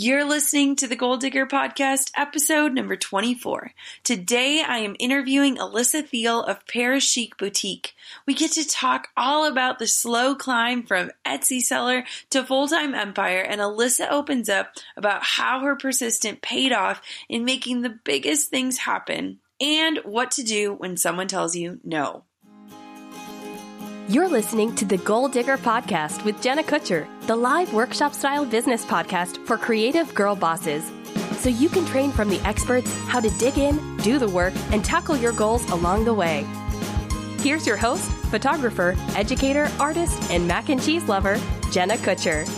You're listening to the Goal Digger Podcast, episode number 24. Today I am interviewing Alyssa Thiel of Parris Chic Boutique. We get to talk all about the slow climb from Etsy seller to full time empire, and Alyssa opens up about how her persistence paid off in making the biggest things happen and what to do when someone tells you no. You're listening to the Goal Digger Podcast with Jenna Kutcher, the live workshop style business podcast for creative girl bosses. So you can train from the experts how to dig in, do the work, and tackle your goals along the way. Here's your host, photographer, educator, artist, and mac and cheese lover, Jenna Kutcher.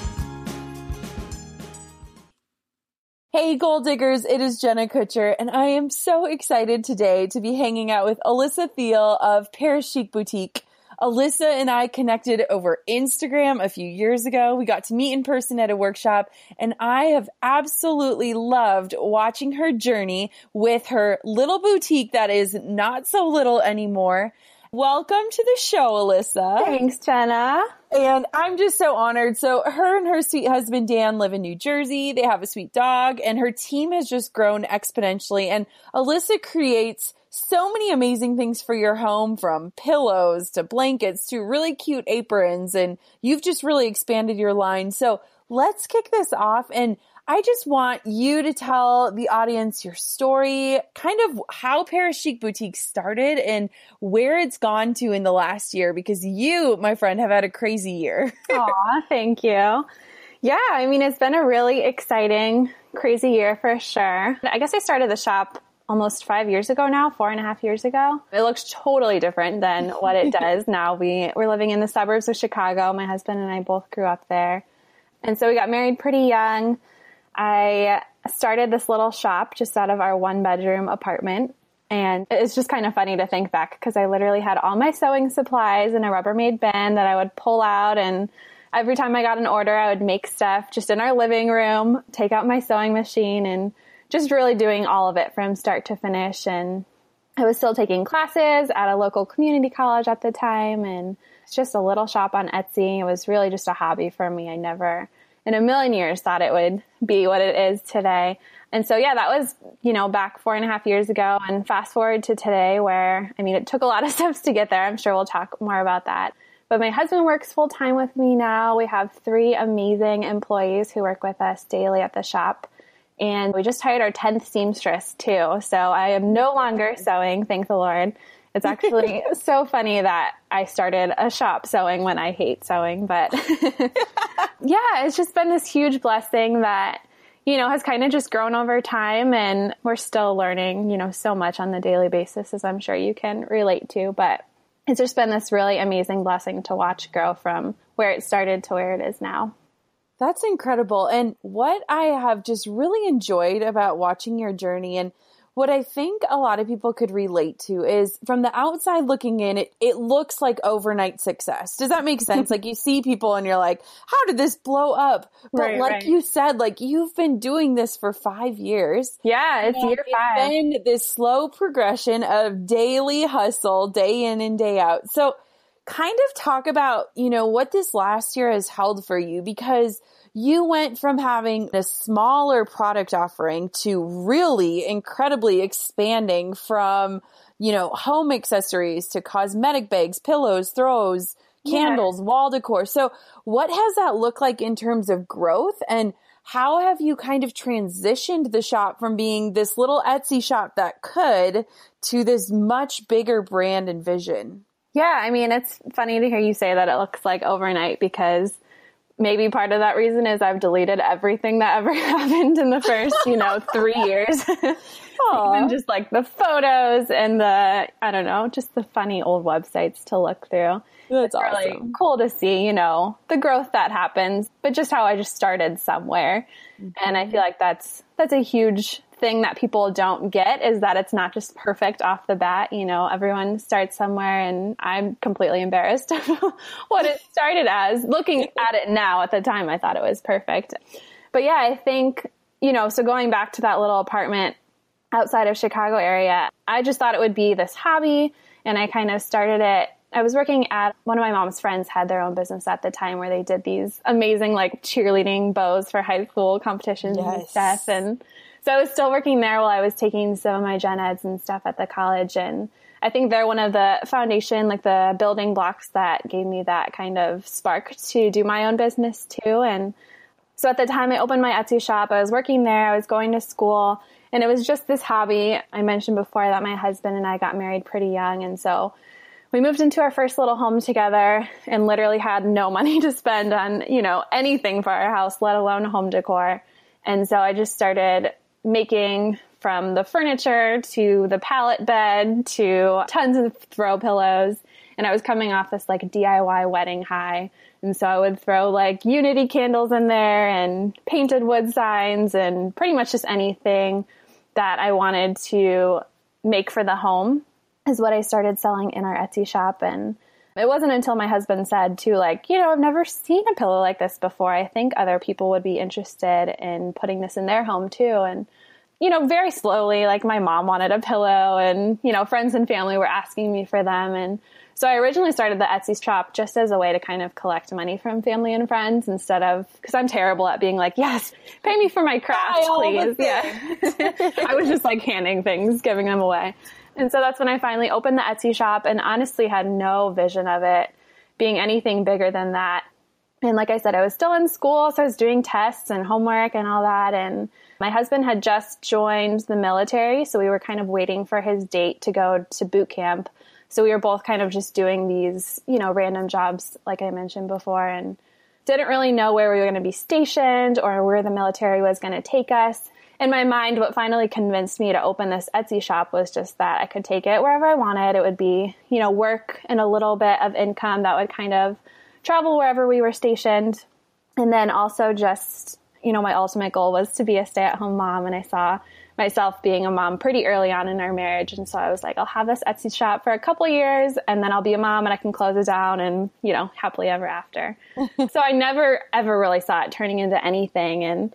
Hey, goal diggers, it is Jenna Kutcher, and I am so excited today to be hanging out with Alyssa Thiel of Parris Chic Boutique. Alyssa and I connected over Instagram a few years ago. We got to meet in person at a workshop and I have absolutely loved watching her journey with her little boutique that is not so little anymore. Welcome to the show, Alyssa. Thanks, Jenna. And I'm just so honored. So her and her sweet husband, Dan, live in New Jersey. They have a sweet dog and her team has just grown exponentially. And Alyssa creates so many amazing things for your home from pillows to blankets to really cute aprons. And you've just really expanded your line. So let's kick this off. And I just want you to tell the audience your story, kind of how Parris Chic Boutique started and where it's gone to in the last year, because you, my friend, have had a crazy year. Aw, thank you. Yeah, I mean, it's been a really exciting, crazy year for sure. I guess I started the shop almost five years ago now, four and a half years ago. It looks totally different than what it does now. We we're living in the suburbs of Chicago. My husband and I both grew up there. And so we got married pretty young. I started this little shop just out of our one bedroom apartment. And it's just kind of funny to think back because I literally had all my sewing supplies in a Rubbermaid bin that I would pull out and every time I got an order, I would make stuff just in our living room, take out my sewing machine and just really doing all of it from start to finish. And I was still taking classes at a local community college at the time. And it's just a little shop on Etsy. It was really just a hobby for me. I never in a million years thought it would be what it is today. And so, yeah, that was, you know, back four and a half years ago. And fast forward to today, where, I mean, it took a lot of steps to get there. I'm sure we'll talk more about that. But my husband works full time with me now. We have three amazing employees who work with us daily at the shop. And we just hired our 10th seamstress too. So I am no longer sewing, thank the Lord. It's actually so funny that I started a shop sewing when I hate sewing, but yeah, it's just been this huge blessing that, you know, has kind of just grown over time and we're still learning, you know, so much on the daily basis as I'm sure you can relate to, but it's just been this really amazing blessing to watch grow from where it started to where it is now. That's incredible. And what I have just really enjoyed about watching your journey and what I think a lot of people could relate to is from the outside looking in, it, it looks like overnight success. Does that make sense? like you see people and you're like, how did this blow up? But right, like right. you said, like you've been doing this for five years. Yeah, it's year five. It's been this slow progression of daily hustle, day in and day out. So kind of talk about, you know, what this last year has held for you because you went from having a smaller product offering to really incredibly expanding from, you know, home accessories to cosmetic bags, pillows, throws, candles, yeah. wall decor. So what has that looked like in terms of growth and how have you kind of transitioned the shop from being this little Etsy shop that could to this much bigger brand and vision? Yeah, I mean, it's funny to hear you say that it looks like overnight because maybe part of that reason is I've deleted everything that ever happened in the first, you know, three years. Even just like the photos and the, I don't know, just the funny old websites to look through. That's it's awesome. really cool to see, you know, the growth that happens, but just how I just started somewhere. Mm-hmm. And I feel like that's, that's a huge thing that people don't get is that it's not just perfect off the bat. You know, everyone starts somewhere and I'm completely embarrassed of what it started as. Looking at it now, at the time, I thought it was perfect. But yeah, I think, you know, so going back to that little apartment outside of Chicago area, I just thought it would be this hobby and I kind of started it I was working at one of my mom's friends had their own business at the time where they did these amazing like cheerleading bows for high school competitions yes. and stuff. And so I was still working there while I was taking some of my gen eds and stuff at the college. And I think they're one of the foundation, like the building blocks that gave me that kind of spark to do my own business too. And so at the time I opened my Etsy shop, I was working there, I was going to school, and it was just this hobby. I mentioned before that my husband and I got married pretty young. And so we moved into our first little home together and literally had no money to spend on, you know, anything for our house, let alone home decor. And so I just started making from the furniture to the pallet bed to tons of throw pillows. And I was coming off this like DIY wedding high. And so I would throw like unity candles in there and painted wood signs and pretty much just anything that I wanted to make for the home is what I started selling in our Etsy shop. And it wasn't until my husband said too, like, you know, I've never seen a pillow like this before. I think other people would be interested in putting this in their home too. And, you know, very slowly, like my mom wanted a pillow and, you know, friends and family were asking me for them. And so I originally started the Etsy shop just as a way to kind of collect money from family and friends instead of, cause I'm terrible at being like, yes, pay me for my craft, please. Yeah. I was just like handing things, giving them away. And so that's when I finally opened the Etsy shop and honestly had no vision of it being anything bigger than that. And like I said, I was still in school, so I was doing tests and homework and all that. And my husband had just joined the military, so we were kind of waiting for his date to go to boot camp. So we were both kind of just doing these, you know, random jobs, like I mentioned before, and didn't really know where we were going to be stationed or where the military was going to take us in my mind, what finally convinced me to open this Etsy shop was just that I could take it wherever I wanted. It would be, you know, work and a little bit of income that would kind of travel wherever we were stationed. And then also just, you know, my ultimate goal was to be a stay at home mom. And I saw myself being a mom pretty early on in our marriage. And so I was like, I'll have this Etsy shop for a couple years and then I'll be a mom and I can close it down and, you know, happily ever after. so I never ever really saw it turning into anything. And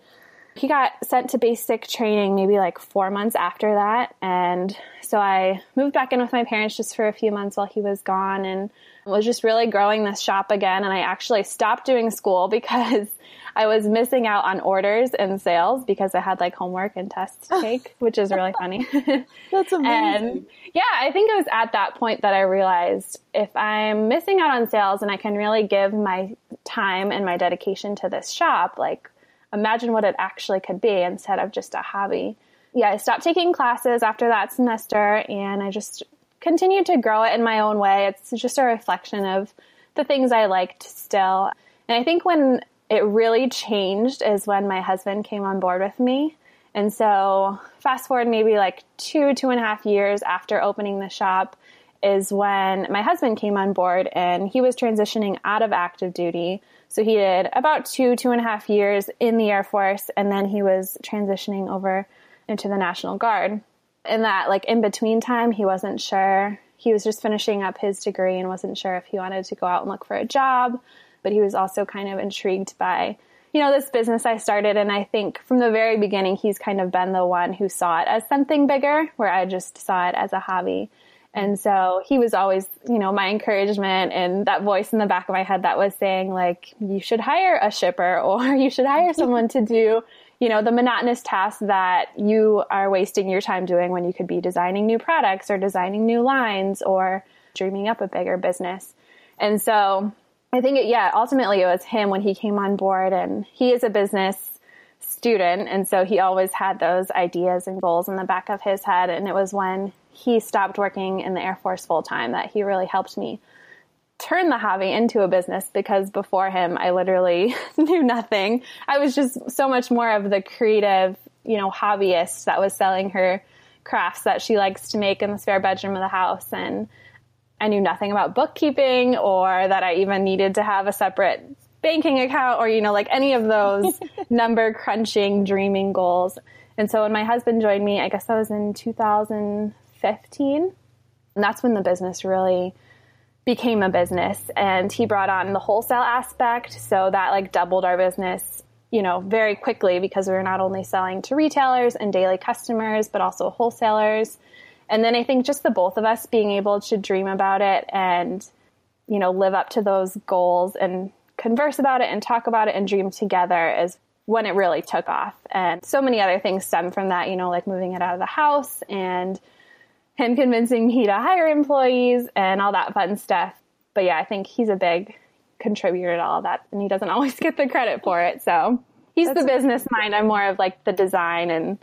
he got sent to basic training maybe like four months after that. And so I moved back in with my parents just for a few months while he was gone and was just really growing this shop again. And I actually stopped doing school because I was missing out on orders and sales because I had like homework and tests to take, which is really funny. That's amazing. and yeah, I think it was at that point that I realized if I'm missing out on sales and I can really give my time and my dedication to this shop, like imagine what it actually could be instead of just a hobby. Yeah, I stopped taking classes after that semester and I just continued to grow it in my own way. It's just a reflection of the things I liked still. And I think when it really changed is when my husband came on board with me. And so, fast forward maybe like two, two and a half years after opening the shop, is when my husband came on board and he was transitioning out of active duty. So he did about two, two and a half years in the Air Force, and then he was transitioning over into the National Guard. In that, like, in between time, he wasn't sure. He was just finishing up his degree and wasn't sure if he wanted to go out and look for a job, but he was also kind of intrigued by, you know, this business I started. And I think from the very beginning, he's kind of been the one who saw it as something bigger, where I just saw it as a hobby. And so he was always, you know, my encouragement and that voice in the back of my head that was saying like, you should hire a shipper or you should hire someone to do, you know, the monotonous tasks that you are wasting your time doing when you could be designing new products or designing new lines or dreaming up a bigger business. And so I think, it, yeah, ultimately it was him when he came on board and he is a business student. And so he always had those ideas and goals in the back of his head. And it was when he stopped working in the Air Force full time that he really helped me turn the hobby into a business because before him, I literally knew nothing. I was just so much more of the creative, you know, hobbyist that was selling her crafts that she likes to make in the spare bedroom of the house. And I knew nothing about bookkeeping or that I even needed to have a separate banking account or, you know, like any of those number crunching, dreaming goals. And so when my husband joined me, I guess that was in 2015. And that's when the business really became a business. And he brought on the wholesale aspect. So that like doubled our business, you know, very quickly because we were not only selling to retailers and daily customers, but also wholesalers. And then I think just the both of us being able to dream about it and, you know, live up to those goals and converse about it and talk about it and dream together is when it really took off. And so many other things stem from that, you know, like moving it out of the house and him convincing me to hire employees and all that fun stuff. But yeah, I think he's a big contributor to all that and he doesn't always get the credit for it. So he's That's the business mind. I'm more of like the design and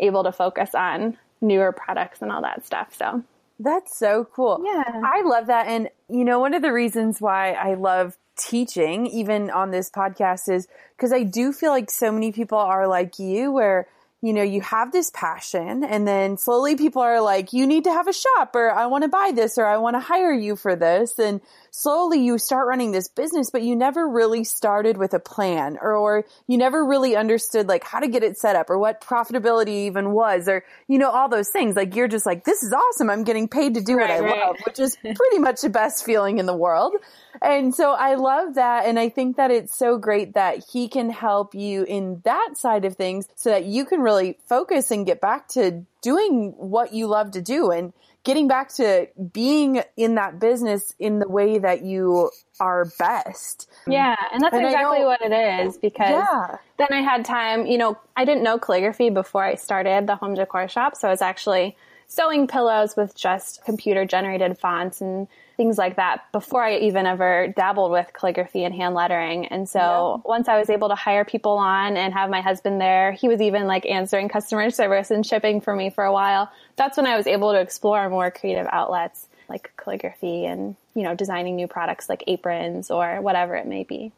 able to focus on newer products and all that stuff. So that's so cool. Yeah. I love that. And you know, one of the reasons why I love teaching, even on this podcast, is because I do feel like so many people are like you, where you know, you have this passion and then slowly people are like, you need to have a shop or I want to buy this or I want to hire you for this. And slowly you start running this business, but you never really started with a plan or, or you never really understood like how to get it set up or what profitability even was or, you know, all those things. Like you're just like, this is awesome. I'm getting paid to do right, what I right. love, which is pretty much the best feeling in the world. And so I love that. And I think that it's so great that he can help you in that side of things so that you can really focus and get back to doing what you love to do and getting back to being in that business in the way that you are best. Yeah, and that's and exactly what it is because yeah. then I had time, you know, I didn't know calligraphy before I started the home decor shop, so I was actually sewing pillows with just computer generated fonts and things like that before I even ever dabbled with calligraphy and hand lettering. And so yeah. once I was able to hire people on and have my husband there, he was even like answering customer service and shipping for me for a while. That's when I was able to explore more creative outlets like calligraphy and, you know, designing new products like aprons or whatever it may be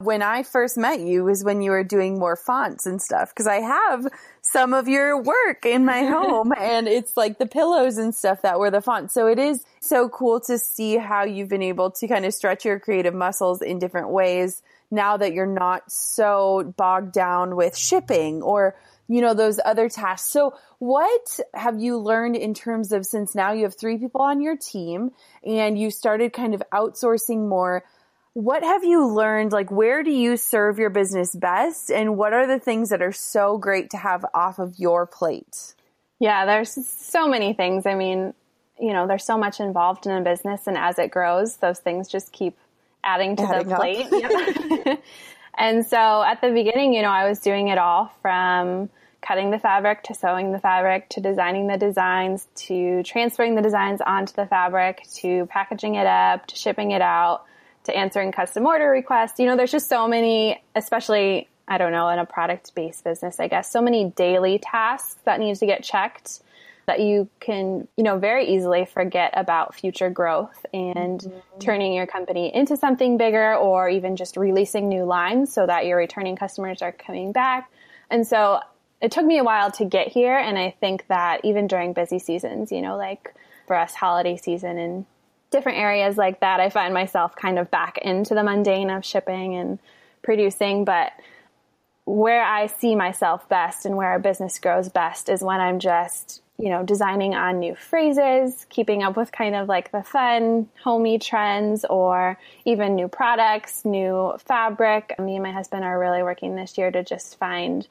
when I first met you was when you were doing more fonts and stuff. Cause I have some of your work in my home and it's like the pillows and stuff that were the fonts. So it is so cool to see how you've been able to kind of stretch your creative muscles in different ways now that you're not so bogged down with shipping or you know those other tasks. So what have you learned in terms of since now you have three people on your team and you started kind of outsourcing more what have you learned? Like, where do you serve your business best? And what are the things that are so great to have off of your plate? Yeah, there's so many things. I mean, you know, there's so much involved in a business, and as it grows, those things just keep adding to adding the plate. And so at the beginning, you know, I was doing it all from cutting the fabric to sewing the fabric to designing the designs to transferring the designs onto the fabric to packaging it up to shipping it out to answering custom order requests. You know, there's just so many, especially, I don't know, in a product based business, I guess, so many daily tasks that need to get checked that you can, you know, very easily forget about future growth and mm-hmm. turning your company into something bigger or even just releasing new lines so that your returning customers are coming back. And so it took me a while to get here. And I think that even during busy seasons, you know, like for us, holiday season and different areas like that, I find myself kind of back into the mundane of shipping and producing. But where I see myself best and where our business grows best is when I'm just, you know, designing on new phrases, keeping up with kind of like the fun, homey trends, or even new products, new fabric. Me and my husband are really working this year to just find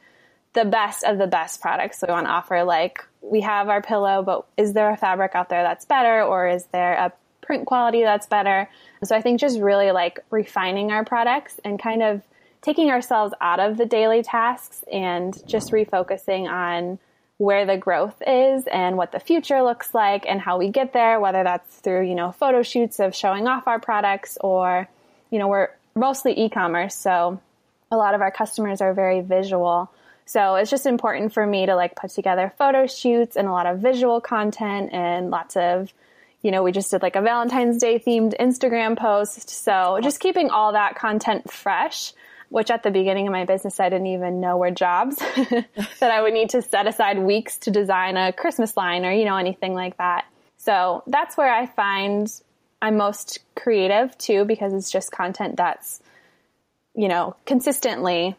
the best of the best products. We want to offer like we have our pillow, but is there a fabric out there that's better or is there a print quality that's better? So I think just really like refining our products and kind of taking ourselves out of the daily tasks and just refocusing on where the growth is and what the future looks like and how we get there, whether that's through, you know, photo shoots of showing off our products or, you know, we're mostly e-commerce. So a lot of our customers are very visual. So it's just important for me to like put together photo shoots and a lot of visual content and lots of, you know, we just did like a Valentine's Day themed Instagram post. So just keeping all that content fresh, which at the beginning of my business, I didn't even know were jobs that I would need to set aside weeks to design a Christmas line or, you know, anything like that. So that's where I find I'm most creative too, because it's just content that's, you know, consistently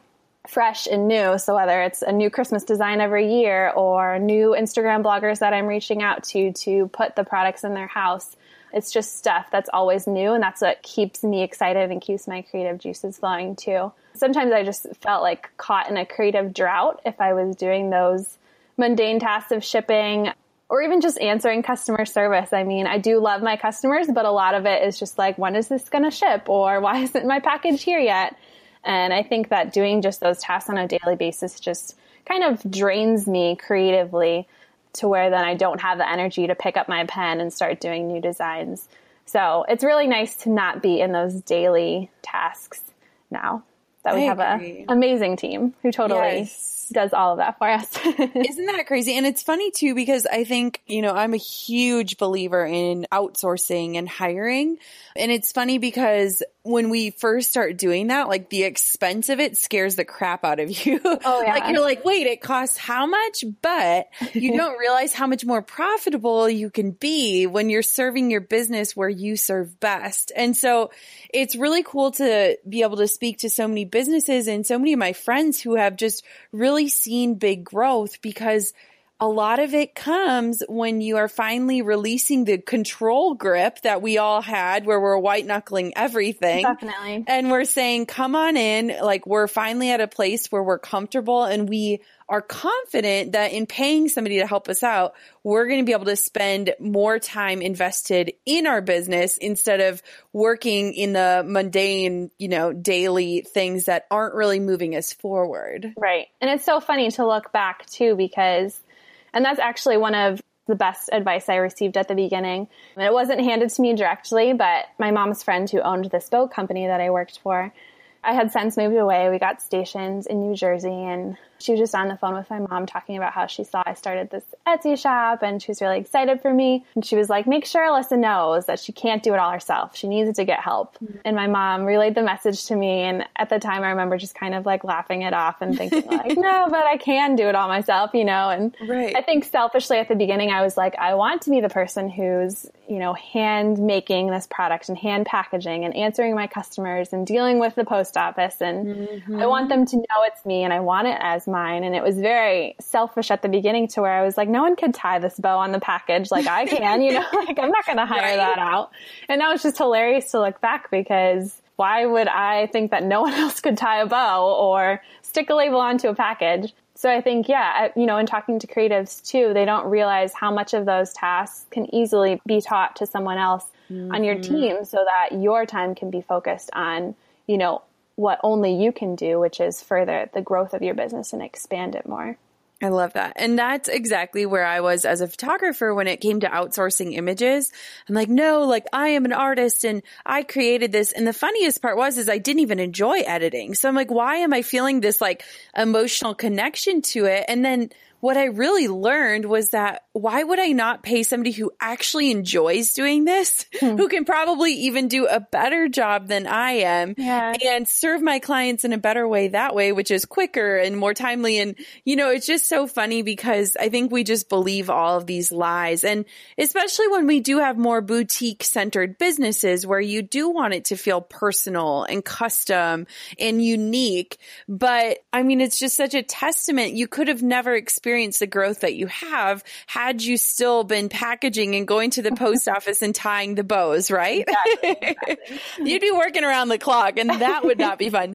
fresh and new. So whether it's a new Christmas design every year or new Instagram bloggers that I'm reaching out to to put the products in their house, it's just stuff that's always new and that's what keeps me excited and keeps my creative juices flowing too. Sometimes I just felt like caught in a creative drought if I was doing those mundane tasks of shipping or even just answering customer service. I mean, I do love my customers, but a lot of it is just like, when is this going to ship? Or why isn't my package here yet? And I think that doing just those tasks on a daily basis just kind of drains me creatively to where then I don't have the energy to pick up my pen and start doing new designs. So it's really nice to not be in those daily tasks now that we I have an amazing team who totally yes does all of that for us. Isn't that crazy? And it's funny too because I think, you know, I'm a huge believer in outsourcing and hiring. And it's funny because when we first start doing that, like the expense of it scares the crap out of you. Oh, yeah. like you're like, wait, it costs how much? But you don't realize how much more profitable you can be when you're serving your business where you serve best. And so it's really cool to be able to speak to so many businesses and so many of my friends who have just really seen big growth because a lot of it comes when you are finally releasing the control grip that we all had where we're white knuckling everything. Definitely. And we're saying, come on in. Like we're finally at a place where we're comfortable and we are confident that in paying somebody to help us out, we're going to be able to spend more time invested in our business instead of working in the mundane, you know, daily things that aren't really moving us forward. Right. And it's so funny to look back too because and that's actually one of the best advice I received at the beginning. And it wasn't handed to me directly, but my mom's friend who owned this boat company that I worked for, I had since moved away. We got stationed in New Jersey and she was just on the phone with my mom talking about how she saw I started this Etsy shop and she was really excited for me. And she was like, make sure Alyssa knows that she can't do it all herself. She needs to get help. Mm-hmm. And my mom relayed the message to me. And at the time, I remember just kind of like laughing it off and thinking like, no, but I can do it all myself, you know? And right. I think selfishly at the beginning, I was like, I want to be the person who's, you know, hand making this product and hand packaging and answering my customers and dealing with the post office. And mm-hmm. I want them to know it's me and I want it as mine. And it was very selfish at the beginning to where I was like, no one could tie this bow on the package like I can, you know, like I'm not going to hire right. that out. And now it's just hilarious to look back because why would I think that no one else could tie a bow or stick a label onto a package? So I think, yeah, you know, in talking to creatives too, they don't realize how much of those tasks can easily be taught to someone else mm-hmm. on your mm-hmm. team so that your time can be focused on, you know, what only you can do, which is further the growth of your business and expand it more. I love that. And that's exactly where I was as a photographer when it came to outsourcing images. I'm like, no, like I am an artist and I created this. And the funniest part was, is I didn't even enjoy editing. So I'm like, why am I feeling this like emotional connection to it? And then what I really learned was that why would I not pay somebody who actually enjoys doing this, hmm. who can probably even do a better job than I am yeah. and serve my clients in a better way that way, which is quicker and more timely. And, you know, it's just so funny because I think we just believe all of these lies. And especially when we do have more boutique centered businesses where you do want it to feel personal and custom and unique. But I mean, it's just such a testament. You could have never experienced experience the growth that you have had you still been packaging and going to the post office and tying the bows, right? Exactly, exactly. You'd be working around the clock and that would not be fun.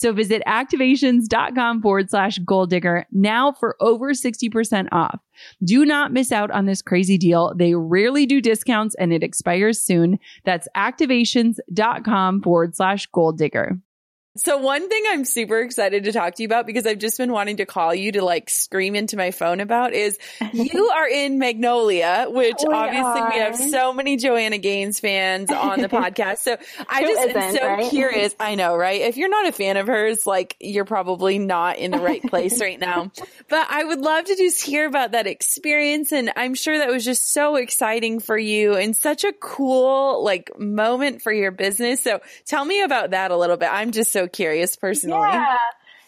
So visit activations.com forward slash goal digger now for over 60% off. Do not miss out on this crazy deal. They rarely do discounts and it expires soon. That's activations.com forward slash goal digger. So one thing I'm super excited to talk to you about because I've just been wanting to call you to like scream into my phone about is you are in Magnolia, which we obviously are. we have so many Joanna Gaines fans on the podcast. So I just am so right? curious. I know, right? If you're not a fan of hers, like you're probably not in the right place right now. But I would love to just hear about that experience. And I'm sure that was just so exciting for you and such a cool like moment for your business. So tell me about that a little bit. I'm just so so curious personally. Yeah.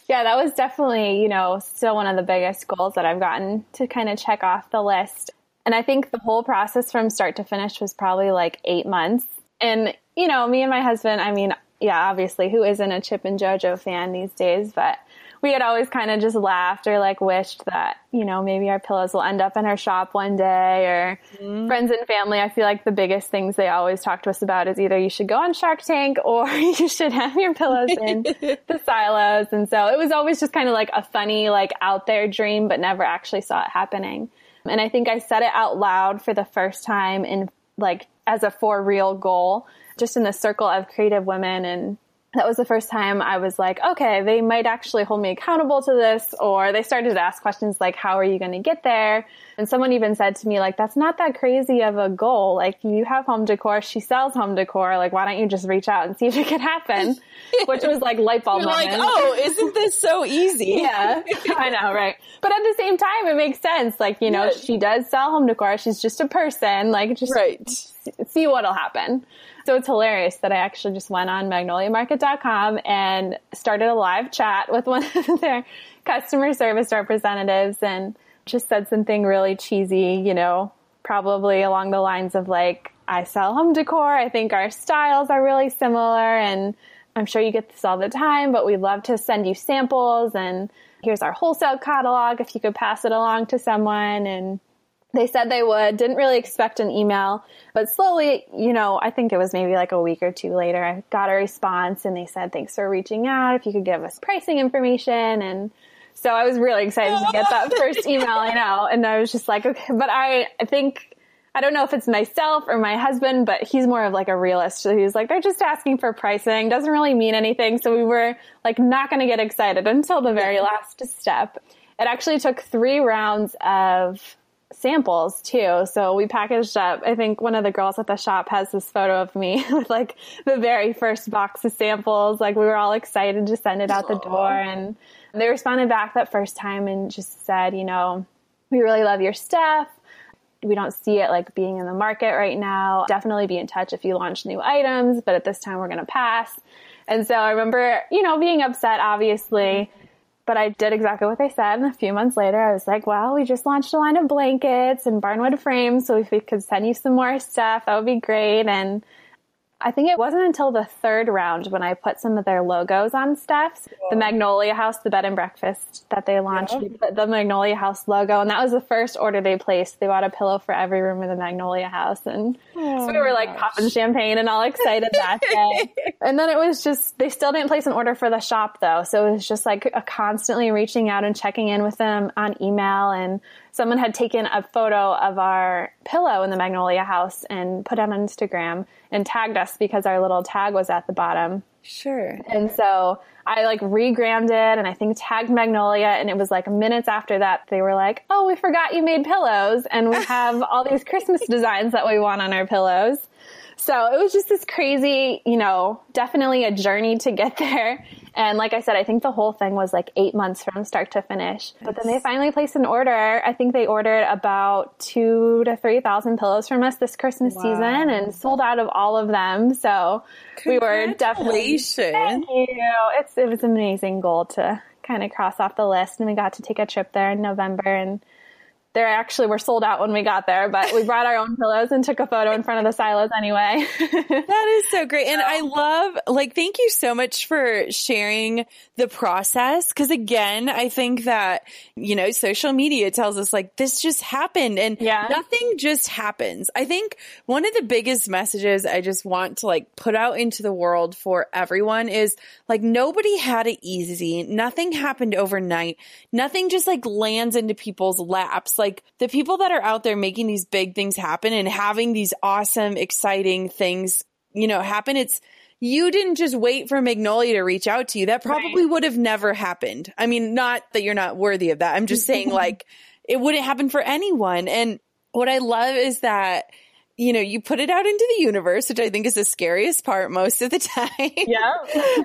Yeah, that was definitely, you know, still one of the biggest goals that I've gotten to kind of check off the list. And I think the whole process from start to finish was probably like eight months. And, you know, me and my husband, I mean, yeah, obviously, who isn't a Chip and JoJo fan these days? But we had always kind of just laughed or like wished that, you know, maybe our pillows will end up in our shop one day or mm. friends and family. I feel like the biggest things they always talk to us about is either you should go on Shark Tank or you should have your pillows in the silos. And so it was always just kind of like a funny, like out there dream, but never actually saw it happening. And I think I said it out loud for the first time in like as a for real goal, just in the circle of creative women and that was the first time I was like, okay, they might actually hold me accountable to this. Or they started to ask questions like, how are you going to get there? And someone even said to me, like, that's not that crazy of a goal. Like, you have home decor. She sells home decor. Like, why don't you just reach out and see if it could happen? Which was like light bulb You're moment. like, oh, isn't this so easy? yeah, I know, right? But at the same time, it makes sense. Like, you know, she does sell home decor. She's just a person. Like, just right. see what'll happen. So it's hilarious that I actually just went on magnoliamarket.com and started a live chat with one of their customer service representatives and just said something really cheesy, you know, probably along the lines of like, I sell home decor. I think our styles are really similar and I'm sure you get this all the time, but we'd love to send you samples and here's our wholesale catalog if you could pass it along to someone and they said they would didn't really expect an email but slowly you know i think it was maybe like a week or two later i got a response and they said thanks for reaching out if you could give us pricing information and so i was really excited to get that first email you know and i was just like okay but i i think I don't know if it's myself or my husband, but he's more of like a realist. So he's like, they're just asking for pricing. Doesn't really mean anything. So we were like not going to get excited until the very last step. It actually took three rounds of samples too. So we packaged up. I think one of the girls at the shop has this photo of me with like the very first box of samples. Like we were all excited to send it out the door and they responded back that first time and just said, you know, we really love your stuff. We don't see it like being in the market right now. Definitely be in touch if you launch new items, but at this time we're going to pass. And so I remember, you know, being upset, obviously, but I did exactly what they said. And a few months later, I was like, well, we just launched a line of blankets and barnwood frames. So if we could send you some more stuff, that would be great. And I think it wasn't until the third round when I put some of their logos on stuff. The Magnolia House, the bed and breakfast that they launched, yeah. put the Magnolia House logo, and that was the first order they placed. They bought a pillow for every room in the Magnolia House, and oh, so we oh, were like gosh. popping champagne and all excited that day. and then it was just they still didn't place an order for the shop though, so it was just like constantly reaching out and checking in with them on email and someone had taken a photo of our pillow in the Magnolia house and put it on Instagram and tagged us because our little tag was at the bottom. Sure. And so I like regrammed it and I think tagged Magnolia and it was like minutes after that they were like, "Oh, we forgot you made pillows and we have all these Christmas designs that we want on our pillows." So it was just this crazy, you know, definitely a journey to get there. And like I said, I think the whole thing was like eight months from start to finish. But then they finally placed an order. I think they ordered about two to 3,000 pillows from us this Christmas wow. season and sold out of all of them. So we were definitely, thank you. It's, it was an amazing goal to kind of cross off the list. And we got to take a trip there in November and they actually were sold out when we got there, but we brought our own pillows and took a photo in front of the silos anyway. that is so great. And I love, like, thank you so much for sharing the process. Cause again, I think that, you know, social media tells us like this just happened and yeah. nothing just happens. I think one of the biggest messages I just want to like put out into the world for everyone is like nobody had it easy. Nothing happened overnight. Nothing just like lands into people's laps like the people that are out there making these big things happen and having these awesome, exciting things, you know, happen. It's, you didn't just wait for Magnolia to reach out to you. That probably right. would have never happened. I mean, not that you're not worthy of that. I'm just saying like it wouldn't happen for anyone. And what I love is that you know, you put it out into the universe, which I think is the scariest part most of the time. Yeah.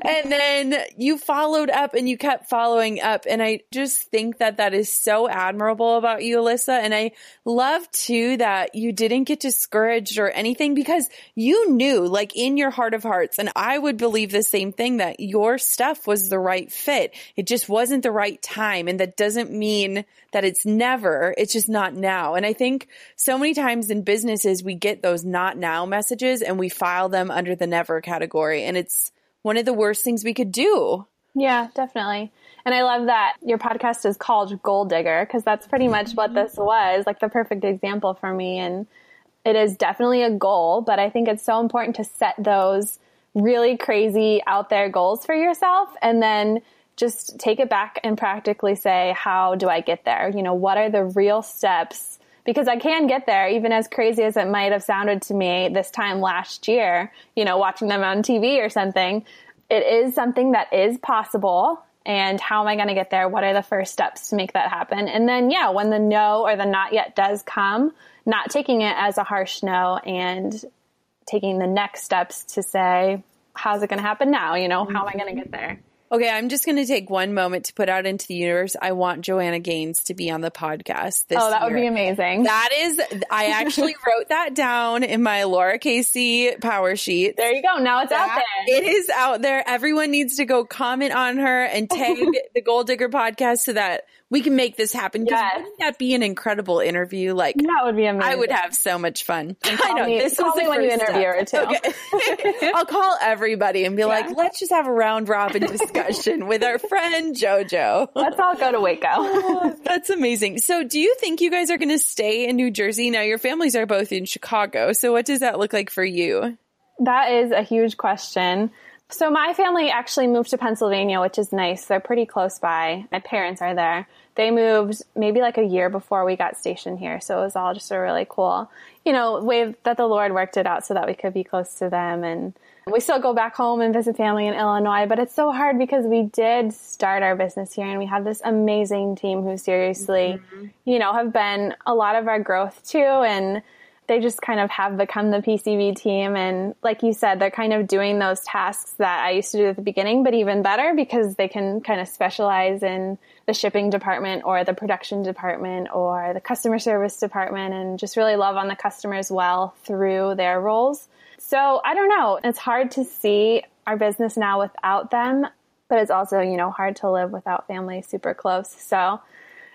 and then you followed up and you kept following up. And I just think that that is so admirable about you, Alyssa. And I love too that you didn't get discouraged or anything because you knew like in your heart of hearts. And I would believe the same thing that your stuff was the right fit. It just wasn't the right time. And that doesn't mean that it's never, it's just not now. And I think so many times in businesses, we get those not now messages and we file them under the never category. And it's one of the worst things we could do. Yeah, definitely. And I love that your podcast is called Goal Digger because that's pretty much what this was, like the perfect example for me. And it is definitely a goal, but I think it's so important to set those really crazy out there goals for yourself and then just take it back and practically say, how do I get there? You know, what are the real steps? Because I can get there, even as crazy as it might have sounded to me this time last year, you know, watching them on TV or something. It is something that is possible. And how am I going to get there? What are the first steps to make that happen? And then, yeah, when the no or the not yet does come, not taking it as a harsh no and taking the next steps to say, how's it going to happen now? You know, how am I going to get there? Okay, I'm just going to take one moment to put out into the universe. I want Joanna Gaines to be on the podcast this Oh, that year. would be amazing. That is, I actually wrote that down in my Lara Casey power sheet. There you go. Now it's that, out there. It is out there. Everyone needs to go comment on her and tag the Goal Digger podcast so that we can make this happen. Yes. Wouldn't that be an incredible interview? Like that would be amazing. I would have so much fun. I know me- this call was me when you interview her, step. Okay. I'll call everybody and be like, let's just have a round robin discussion with our friend JoJo. Let's all go to Waco. Oh, that's amazing. So, do you think you guys are going to stay in New Jersey? Now, your families are both in Chicago. So, what does that look like for you? That is a huge question. So my family actually moved to Pennsylvania, which is nice. They're pretty close by. My parents are there. They moved maybe like a year before we got stationed here. So it was all just a really cool, you know, way that the Lord worked it out so that we could be close to them. And we still go back home and visit family in Illinois, but it's so hard because we did start our business here and we have this amazing team who seriously, mm-hmm. you know, have been a lot of our growth too. And they just kind of have become the PCB team. And like you said, they're kind of doing those tasks that I used to do at the beginning, but even better because they can kind of specialize in the shipping department or the production department or the customer service department and just really love on the customers well through their roles. So I don't know. It's hard to see our business now without them, but it's also, you know, hard to live without family super close. So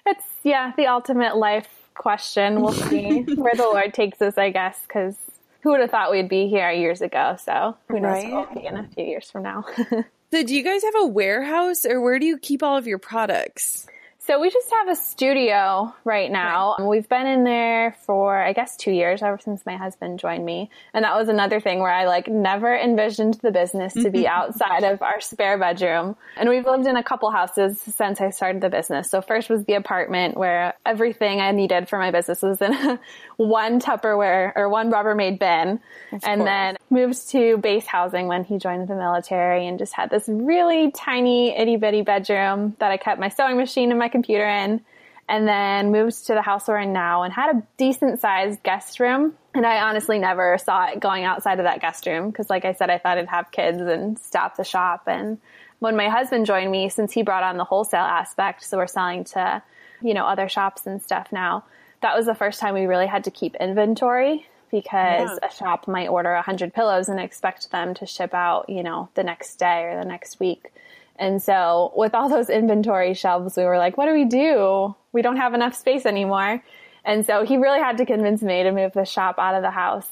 it's, yeah, the ultimate life question. We'll see where the Lord takes us, I guess, because who would have thought we'd be here years ago? So who knows Right. what we'll be in a few years from now. So, do you guys have a warehouse or where do you keep all of your products? So we just have a studio right now. We've been in there for I guess 2 years ever since my husband joined me. And that was another thing where I like never envisioned the business to be mm-hmm. outside of our spare bedroom. And we've lived in a couple houses since I started the business. So first was the apartment where everything I needed for my business was in one Tupperware or one Rubbermaid bin. and course. then moved to base housing when he joined the military and just had this really tiny itty bitty bedroom that I kept my sewing machine and my computer in. And then moved to the house we're in now and had a decent sized guest room. And I honestly never saw it going outside of that guest room because, like I said, I thought I'd have kids and stop the shop. And when my husband joined me, since he brought on the wholesale aspect, so we're selling to, you know, other shops and stuff now, that was the first time we really had to keep inventory because Yeah. a shop might order 100 pillows and expect them to ship out, you know, the next day or the next week. And so with all those inventory shelves, we were like, what do we do? We don't have enough space anymore. And so he really had to convince me to move the shop out of the house.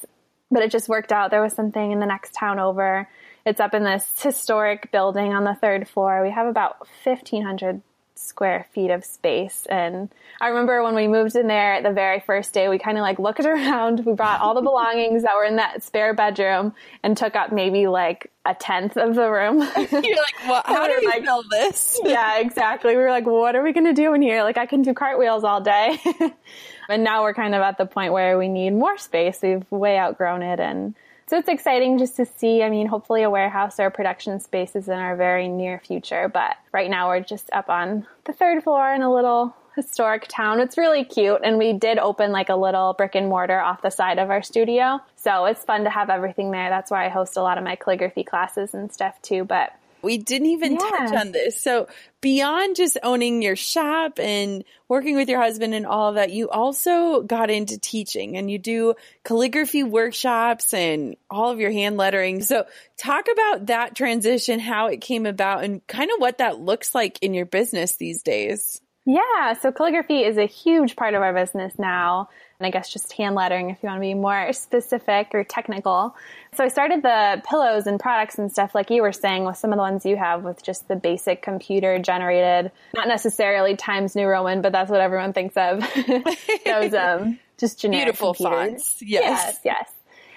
But it just worked out. There was something in the next town over. It's up in this historic building on the third floor. We have about 1,500 square feet of space. And I remember when we moved in there the very first day, we kind of like looked around. We brought all the belongings that were in that spare bedroom and took up maybe like a tenth of the room. You're like, well, how do we like- fill this? yeah, exactly. We were like, what are we going to do in here? Like, I can do cartwheels all day. and now we're kind of at the point where we need more space. We've way outgrown it. And so it's exciting just to see. I mean, hopefully a warehouse or a production space is in our very near future. But right now we're just up on the third floor in a little historic town. It's really cute. And we did open like a little brick and mortar off the side of our studio. So it's fun to have everything there. That's where I host a lot of my calligraphy classes and stuff too. But We didn't even touch on this. So, beyond just owning your shop and working with your husband and all of that, you also got into teaching and you do calligraphy workshops and all of your hand lettering. So, talk about that transition, how it came about, and kind of what that looks like in your business these days. Yeah, so calligraphy is a huge part of our business now. And I guess just hand lettering if you want to be more specific or technical. So I started the pillows and products and stuff like you were saying with some of the ones you have with just the basic computer generated, not necessarily Times New Roman, but that's what everyone thinks of. Those um just generic Beautiful computers. fonts. Yes. Yes, yes.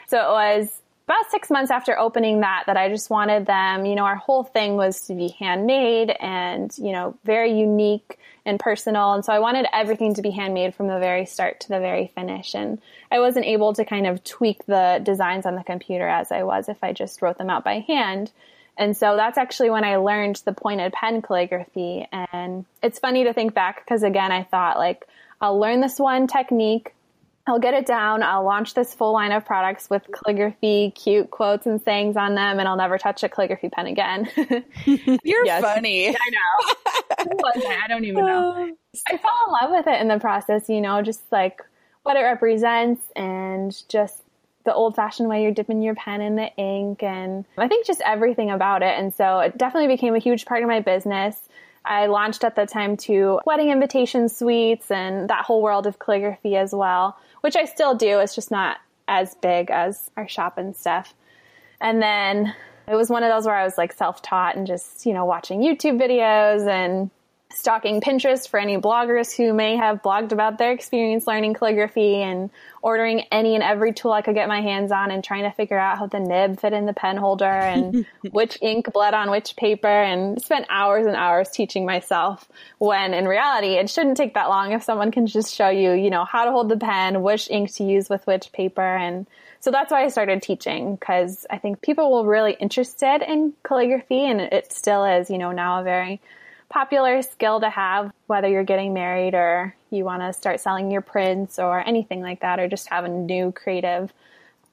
So it was about six months after opening that that I just wanted them, you know, our whole thing was to be handmade and, you know, very unique and personal. And so I wanted everything to be handmade from the very start to the very finish. And I wasn't able to kind of tweak the designs on the computer as I was if I just wrote them out by hand. And so that's actually when I learned the pointed pen calligraphy. And it's funny to think back because again, I thought like, I'll learn this one technique. I'll get it down. I'll launch this full line of products with calligraphy, cute quotes and sayings on them, and I'll never touch a calligraphy pen again. You're Yes. funny. I know. I? I don't even know. I fell in love with it in the process, you know, just like what it represents and just the old fashioned way you're dipping your pen in the ink and I think just everything about it. And so it definitely became a huge part of my business. I launched at the time to wedding invitation suites and that whole world of calligraphy as well, which I still do. It's just not as big as our shop and stuff. And then it was one of those where I was like self taught and just, you know, watching YouTube videos and stalking Pinterest for any bloggers who may have blogged about their experience learning calligraphy and ordering any and every tool I could get my hands on and trying to figure out how the nib fit in the pen holder and which ink bled on which paper and spent hours and hours teaching myself when in reality it shouldn't take that long if someone can just show you, you know, how to hold the pen, which ink to use with which paper. And so that's why I started teaching because I think people were really interested in calligraphy and it still is, you know, now a very popular skill to have, whether you're getting married or you want to start selling your prints or anything like that, or just have a new creative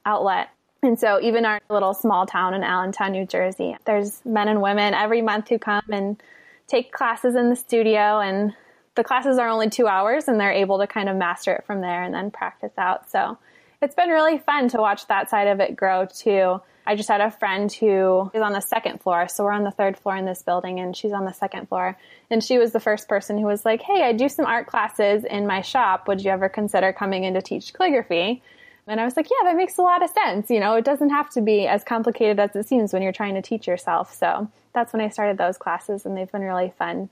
outlet. And so, even our little small town in Allentown, New Jersey, there's men and women every month who come and take classes in the studio. And the classes are only two hours, and they're able to kind of master it from there and then practice out. So, it's been really fun to watch that side of it grow too. I just had a friend who is on the second floor. So we're on the third floor in this building and she's on the second floor. And she was the first person who was like, Hey, I do some art classes in my shop. Would you ever consider coming in to teach calligraphy? And I was like, yeah, that makes a lot of sense. You know, it doesn't have to be as complicated as it seems when you're trying to teach yourself. So that's when I started those classes and they've been really fun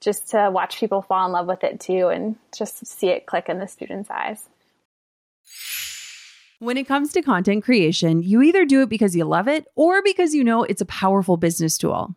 just to watch people fall in love with it too and just see it click in the students' eyes. When it comes to content creation, you either do it because you love it or because you know it's a powerful business tool.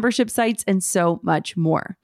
membership sites, and so much more.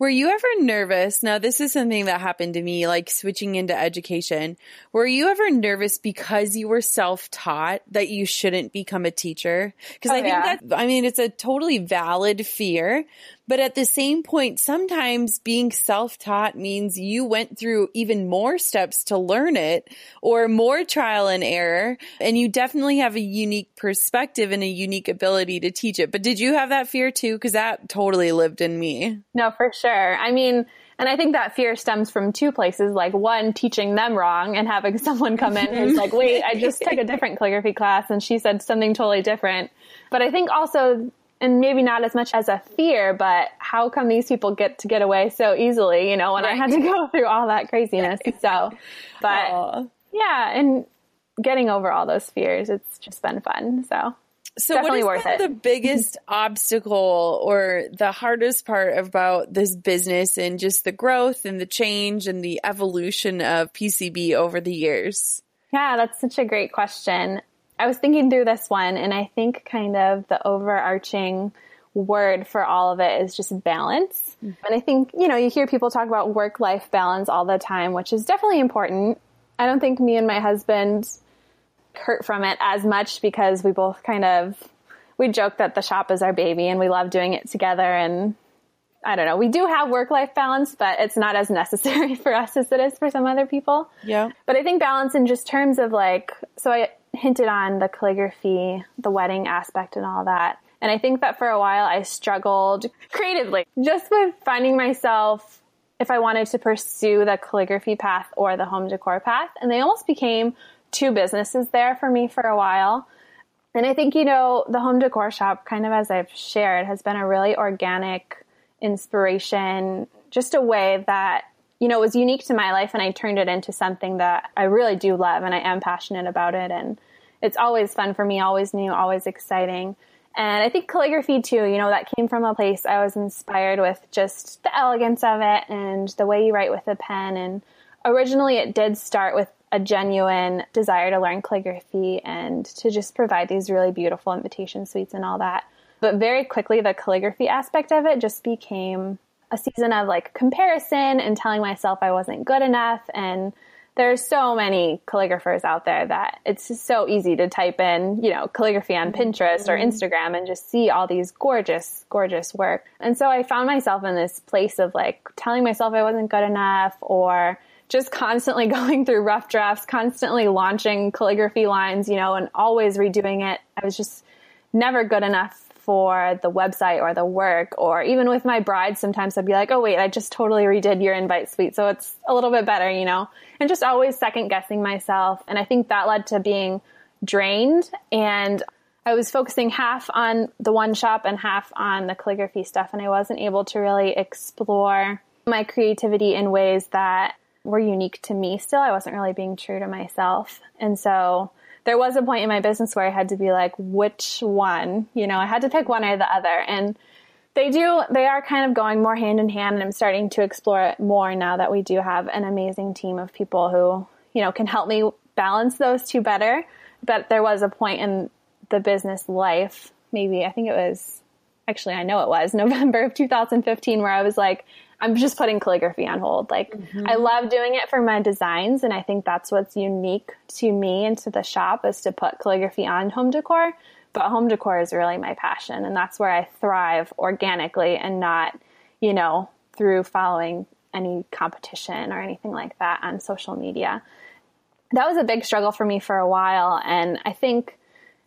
Were you ever nervous? Now, this is something that happened to me, like switching into education. Were you ever nervous because you were self taught that you shouldn't become a teacher? Because Oh, I think yeah. that, I mean, it's a totally valid fear. But at the same point, sometimes being self taught means you went through even more steps to learn it or more trial and error. And you definitely have a unique perspective and a unique ability to teach it. But did you have that fear too? Because that totally lived in me. No, for sure. I mean, and I think that fear stems from two places. Like one, teaching them wrong and having someone come in who's like, wait, I just took a different calligraphy class and she said something totally different. But I think also, and maybe not as much as a fear, but how come these people get to get away so easily, you know, when I had to go through all that craziness. So, but Aw. yeah, and getting over all those fears, it's just been fun. So, So Definitely what worth it. the biggest obstacle or the hardest part about this business and just the growth and the change and the evolution of PCB over the years? Yeah, that's such a great question. I was thinking through this one, and I think kind of the overarching word for all of it is just balance. Mm. And I think, you know, you hear people talk about work life balance all the time, which is definitely important. I don't think me and my husband hurt from it as much because we both kind of we joke that the shop is our baby and we love doing it together and I don't know. We do have work life balance, but it's not as necessary for us as it is for some other people. Yeah. But I think balance in just terms of like, so I hinted on the calligraphy, the wedding aspect, and all that. And I think that for a while I struggled creatively just with finding myself if I wanted to pursue the calligraphy path or the home decor path. And they almost became two businesses there for me for a while. And I think, you know, the home decor shop, kind of as I've shared, has been a really organic inspiration, just a way that, you know, was unique to my life. And I turned it into something that I really do love and I am passionate about it. And it's always fun for me, always new, always exciting. And I think calligraphy too, you know, that came from a place I was inspired with just the elegance of it and the way you write with a pen. And originally it did start with a genuine desire to learn calligraphy and to just provide these really beautiful invitation suites and all that. But very quickly, the calligraphy aspect of it just became a season of like comparison and telling myself I wasn't good enough. And there's so many calligraphers out there that it's just so easy to type in, you know, calligraphy on Pinterest or mm-hmm. Instagram and just see all these gorgeous, gorgeous work. And so I found myself in this place of like telling myself I wasn't good enough or just constantly going through rough drafts, constantly launching calligraphy lines, you know, and always redoing it. I was just never good enough for the website or the work or even with my brides sometimes I'd be like, "Oh wait, I just totally redid your invite suite." So it's a little bit better, you know. And just always second guessing myself, and I think that led to being drained and I was focusing half on the one shop and half on the calligraphy stuff and I wasn't able to really explore my creativity in ways that were unique to me still. I wasn't really being true to myself. And so there was a point in my business where I had to be like, which one? You know, I had to pick one or the other. And they do, they are kind of going more hand in hand. And I'm starting to explore it more now that we do have an amazing team of people who, you know, can help me balance those two better. But there was a point in the business life, maybe, I think it was, actually, I know it was November of 2015, where I was like, I'm just putting calligraphy on hold. Like, mm-hmm. I love doing it for my designs, and I think that's what's unique to me and to the shop is to put calligraphy on home decor. But home decor is really my passion, and that's where I thrive organically and not, you know, through following any competition or anything like that on social media. That was a big struggle for me for a while, and I think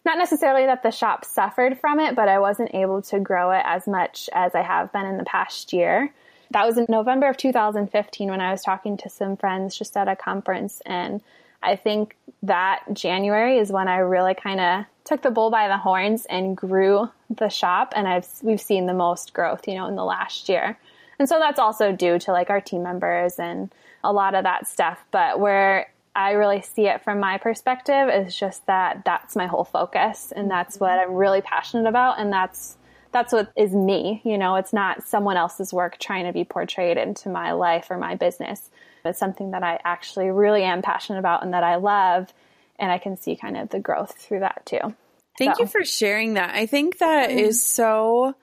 not necessarily that the shop suffered from it, but I wasn't able to grow it as much as I have been in the past year. That was in November of 2015 when I was talking to some friends just at a conference. And I think that January is when I really kind of took the bull by the horns and grew the shop. And I've, we've seen the most growth, you know, in the last year. And so that's also due to like our team members and a lot of that stuff. But where I really see it from my perspective is just that that's my whole focus and that's what I'm really passionate about and that's that's what is me, you know, it's not someone else's work trying to be portrayed into my life or my business. It's something that I actually really am passionate about and that I love and I can see kind of the growth through that too. Thank so. you for sharing that. I think that mm-hmm. is so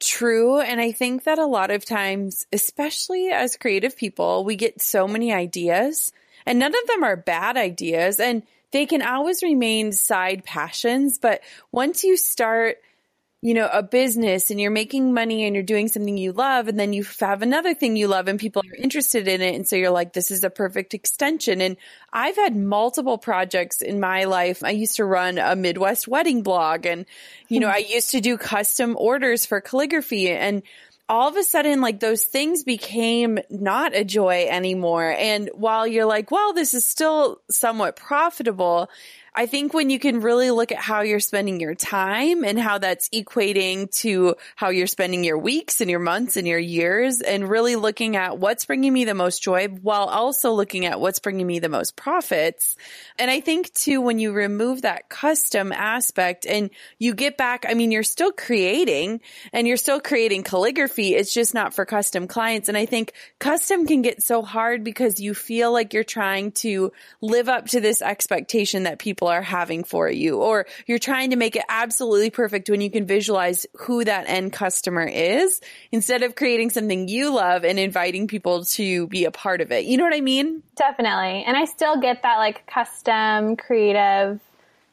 true. And I think that a lot of times, especially as creative people, we get so many ideas and none of them are bad ideas and they can always remain side passions. But once you start you know, a business and you're making money and you're doing something you love and then you have another thing you love and people are interested in it. And so you're like, this is a perfect extension. And I've had multiple projects in my life. I used to run a Midwest wedding blog and, you know, hmm. I used to do custom orders for calligraphy and all of a sudden, like those things became not a joy anymore. And while you're like, well, this is still somewhat profitable, I think when you can really look at how you're spending your time and how that's equating to how you're spending your weeks and your months and your years and really looking at what's bringing me the most joy while also looking at what's bringing me the most profits. And I think too, when you remove that custom aspect and you get back, I mean, you're still creating and you're still creating calligraphy. It's just not for custom clients. And I think custom can get so hard because you feel like you're trying to live up to this expectation that people are having for you, or you're trying to make it absolutely perfect when you can visualize who that end customer is instead of creating something you love and inviting people to be a part of it. You know what I mean? Definitely. And I still get that like custom creative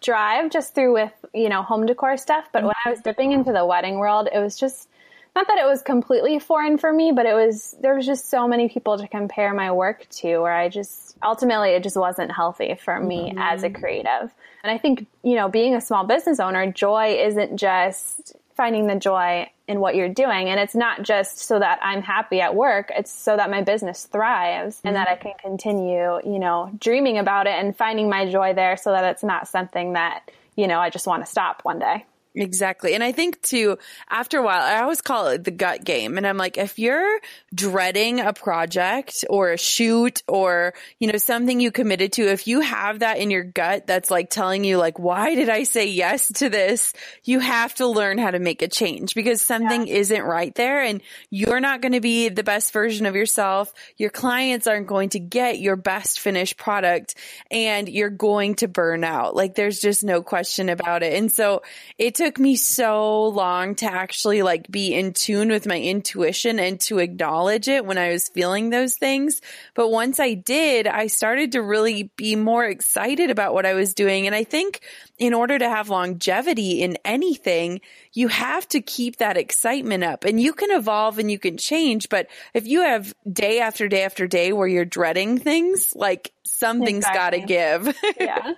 drive just through with, you know, home decor stuff. But when I was dipping into the wedding world, it was just, not that it was completely foreign for me, but it was, there was just so many people to compare my work to where I just, ultimately it just wasn't healthy for me mm-hmm. as a creative. And I think, you know, being a small business owner, joy isn't just finding the joy in what you're doing. And it's not just so that I'm happy at work. It's so that my business thrives mm-hmm. and that I can continue, you know, dreaming about it and finding my joy there so that it's not something that, you know, I just want to stop one day. Exactly. And I think too, after a while, I always call it the gut game. And I'm like, if you're dreading a project or a shoot or, you know, something you committed to, if you have that in your gut that's like telling you like, why did I say yes to this? You have to learn how to make a change because something yeah. isn't right there and you're not going to be the best version of yourself. Your clients aren't going to get your best finished product and you're going to burn out. Like there's just no question about it. And so it took took me so long to actually like be in tune with my intuition and to acknowledge it when I was feeling those things. But once I did, I started to really be more excited about what I was doing. And I think in order to have longevity in anything, you have to keep that excitement up and you can evolve and you can change. But if you have day after day after day where you're dreading things, like something's exactly. got to give. yeah.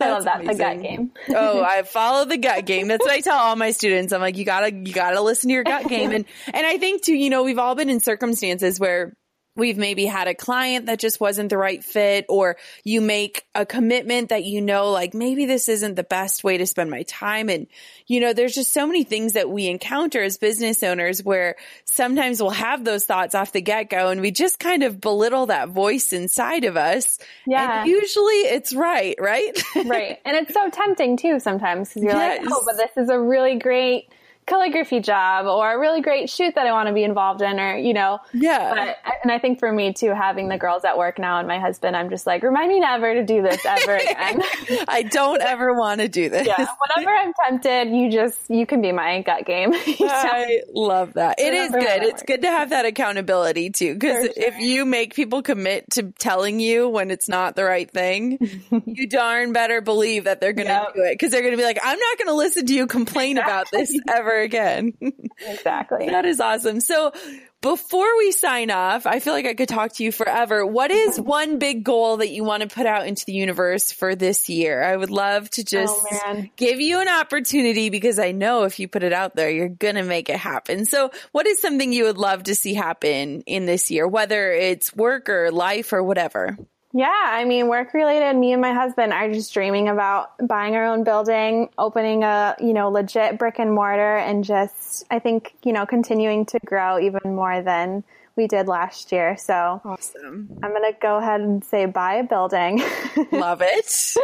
I love that. Amazing. The gut game. oh, I follow the gut game. That's what I tell all my students. I'm like, you gotta, you gotta listen to your gut game. And, and I think too, you know, we've all been in circumstances where we've maybe had a client that just wasn't the right fit or you make a commitment that you know like maybe this isn't the best way to spend my time. And you know there's just so many things that we encounter as business owners where sometimes we'll have those thoughts off the get-go and we just kind of belittle that voice inside of us. Yeah. and usually it's right right? Right. And it's so tempting too sometimes because you're yes. like oh but this is a really great calligraphy job or a really great shoot that I want to be involved in or, you know. Yeah. But, and I think for me too, having the girls at work now and my husband, I'm just like, remind me never to do this ever again. I don't ever want to do this. Yeah. Whenever I'm tempted, you just, you can be my gut game. I love that. It is good. It's good to have that accountability too. Cause sure. if you make people commit to telling you when it's not the right thing, you darn better believe that they're going to yep. do it. Cause they're going to be like, I'm not going to listen to you complain about this ever again. Exactly. that is awesome. So before we sign off, I feel like I could talk to you forever. What is mm-hmm. one big goal that you want to put out into the universe for this year? I would love to oh, just oh, give you an opportunity because I know if you put it out there, you're going to make it happen. So what is something you would love to see happen in this year, whether it's work or life or whatever? Yeah, I mean, work related, me and my husband are just dreaming about buying our own building, opening a, you know, legit brick and mortar and just, I think, you know, continuing to grow even more than we did last year. So awesome. I'm going to go ahead and say buy a building. Love it.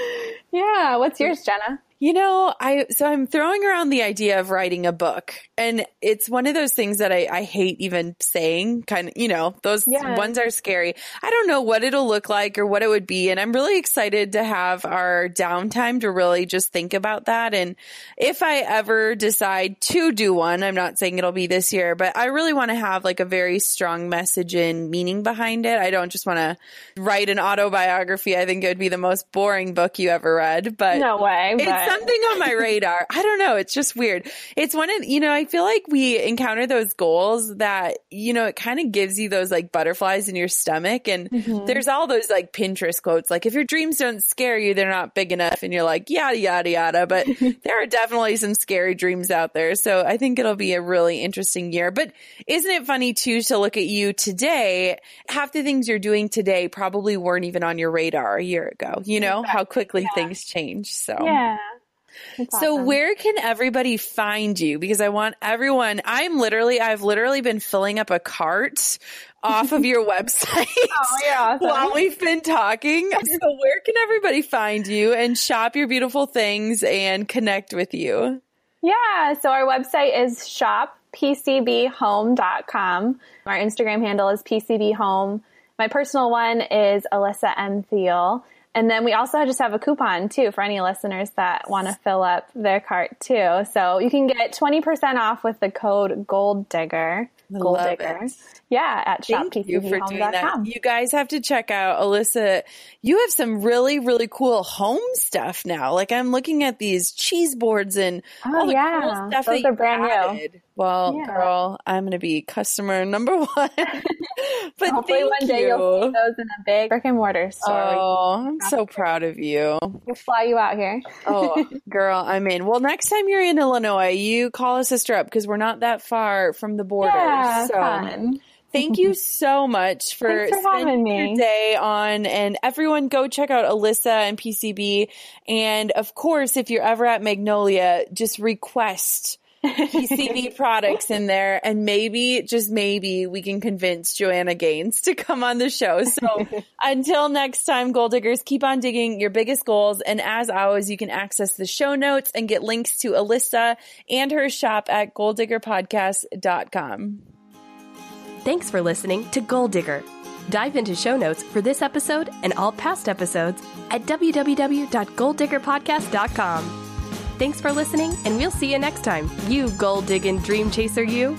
yeah. What's yours, Jenna? You know, I so I'm throwing around the idea of writing a book, and it's one of those things that I, I hate even saying. Kind of, you know, those yeah. ones are scary. I don't know what it'll look like or what it would be, and I'm really excited to have our downtime to really just think about that. And if I ever decide to do one, I'm not saying it'll be this year, but I really want to have like a very strong message and meaning behind it. I don't just want to write an autobiography. I think it would be the most boring book you ever read. But no way. But something on my radar. I don't know. It's just weird. It's one of, you know, I feel like we encounter those goals that, you know, it kind of gives you those like butterflies in your stomach. And mm-hmm. there's all those like Pinterest quotes, like if your dreams don't scare you, they're not big enough. And you're like, yada, yada, yada. But there are definitely some scary dreams out there. So I think it'll be a really interesting year. But isn't it funny too to look at you today? Half the things you're doing today probably weren't even on your radar a year ago. You know exactly. how quickly yeah. things change. So yeah. That's so awesome. where can everybody find you? Because I want everyone, I'm literally, I've literally been filling up a cart off of your website oh, yeah, while we've been talking. So where can everybody find you and shop your beautiful things and connect with you? Yeah. So our website is shoppcbhome.com. Our Instagram handle is pcbhome. My personal one is Alyssa M. Thiel. And then we also just have a coupon too for any listeners that want to fill up their cart too. So you can get 20% off with the code Goal Digger. Goal Digger. It. Yeah, at shoppcbhome.com. You guys have to check out Alyssa. You have some really, really cool home stuff now. Like I'm looking at these cheese boards and oh, all the yeah. cool stuff Those that are brand added. new. Well, yeah. girl, I'm going to be customer number one. but hopefully one day you. will see those in a big brick and mortar store. Oh, I'm so proud of you. We'll fly you out here. oh, girl, I'm in. Well, next time you're in Illinois, you call a sister up because we're not that far from the border. Yeah, so. fun thank you so much for, for spending your day on. And everyone, go check out Alyssa and PCB. And of course, if you're ever at Magnolia, just request. PCB products in there, and maybe, just maybe, we can convince Joanna Gaines to come on the show. So until next time, goal diggers, keep on digging your biggest goals. And as always, you can access the show notes and get links to Alyssa and her shop at goaldiggerpodcast.com. Thanks for listening to Goal Digger. Dive into show notes for this episode and all past episodes at www.goaldiggerpodcast.com. Thanks for listening, and we'll see you next time. You gold digging dream chaser, you.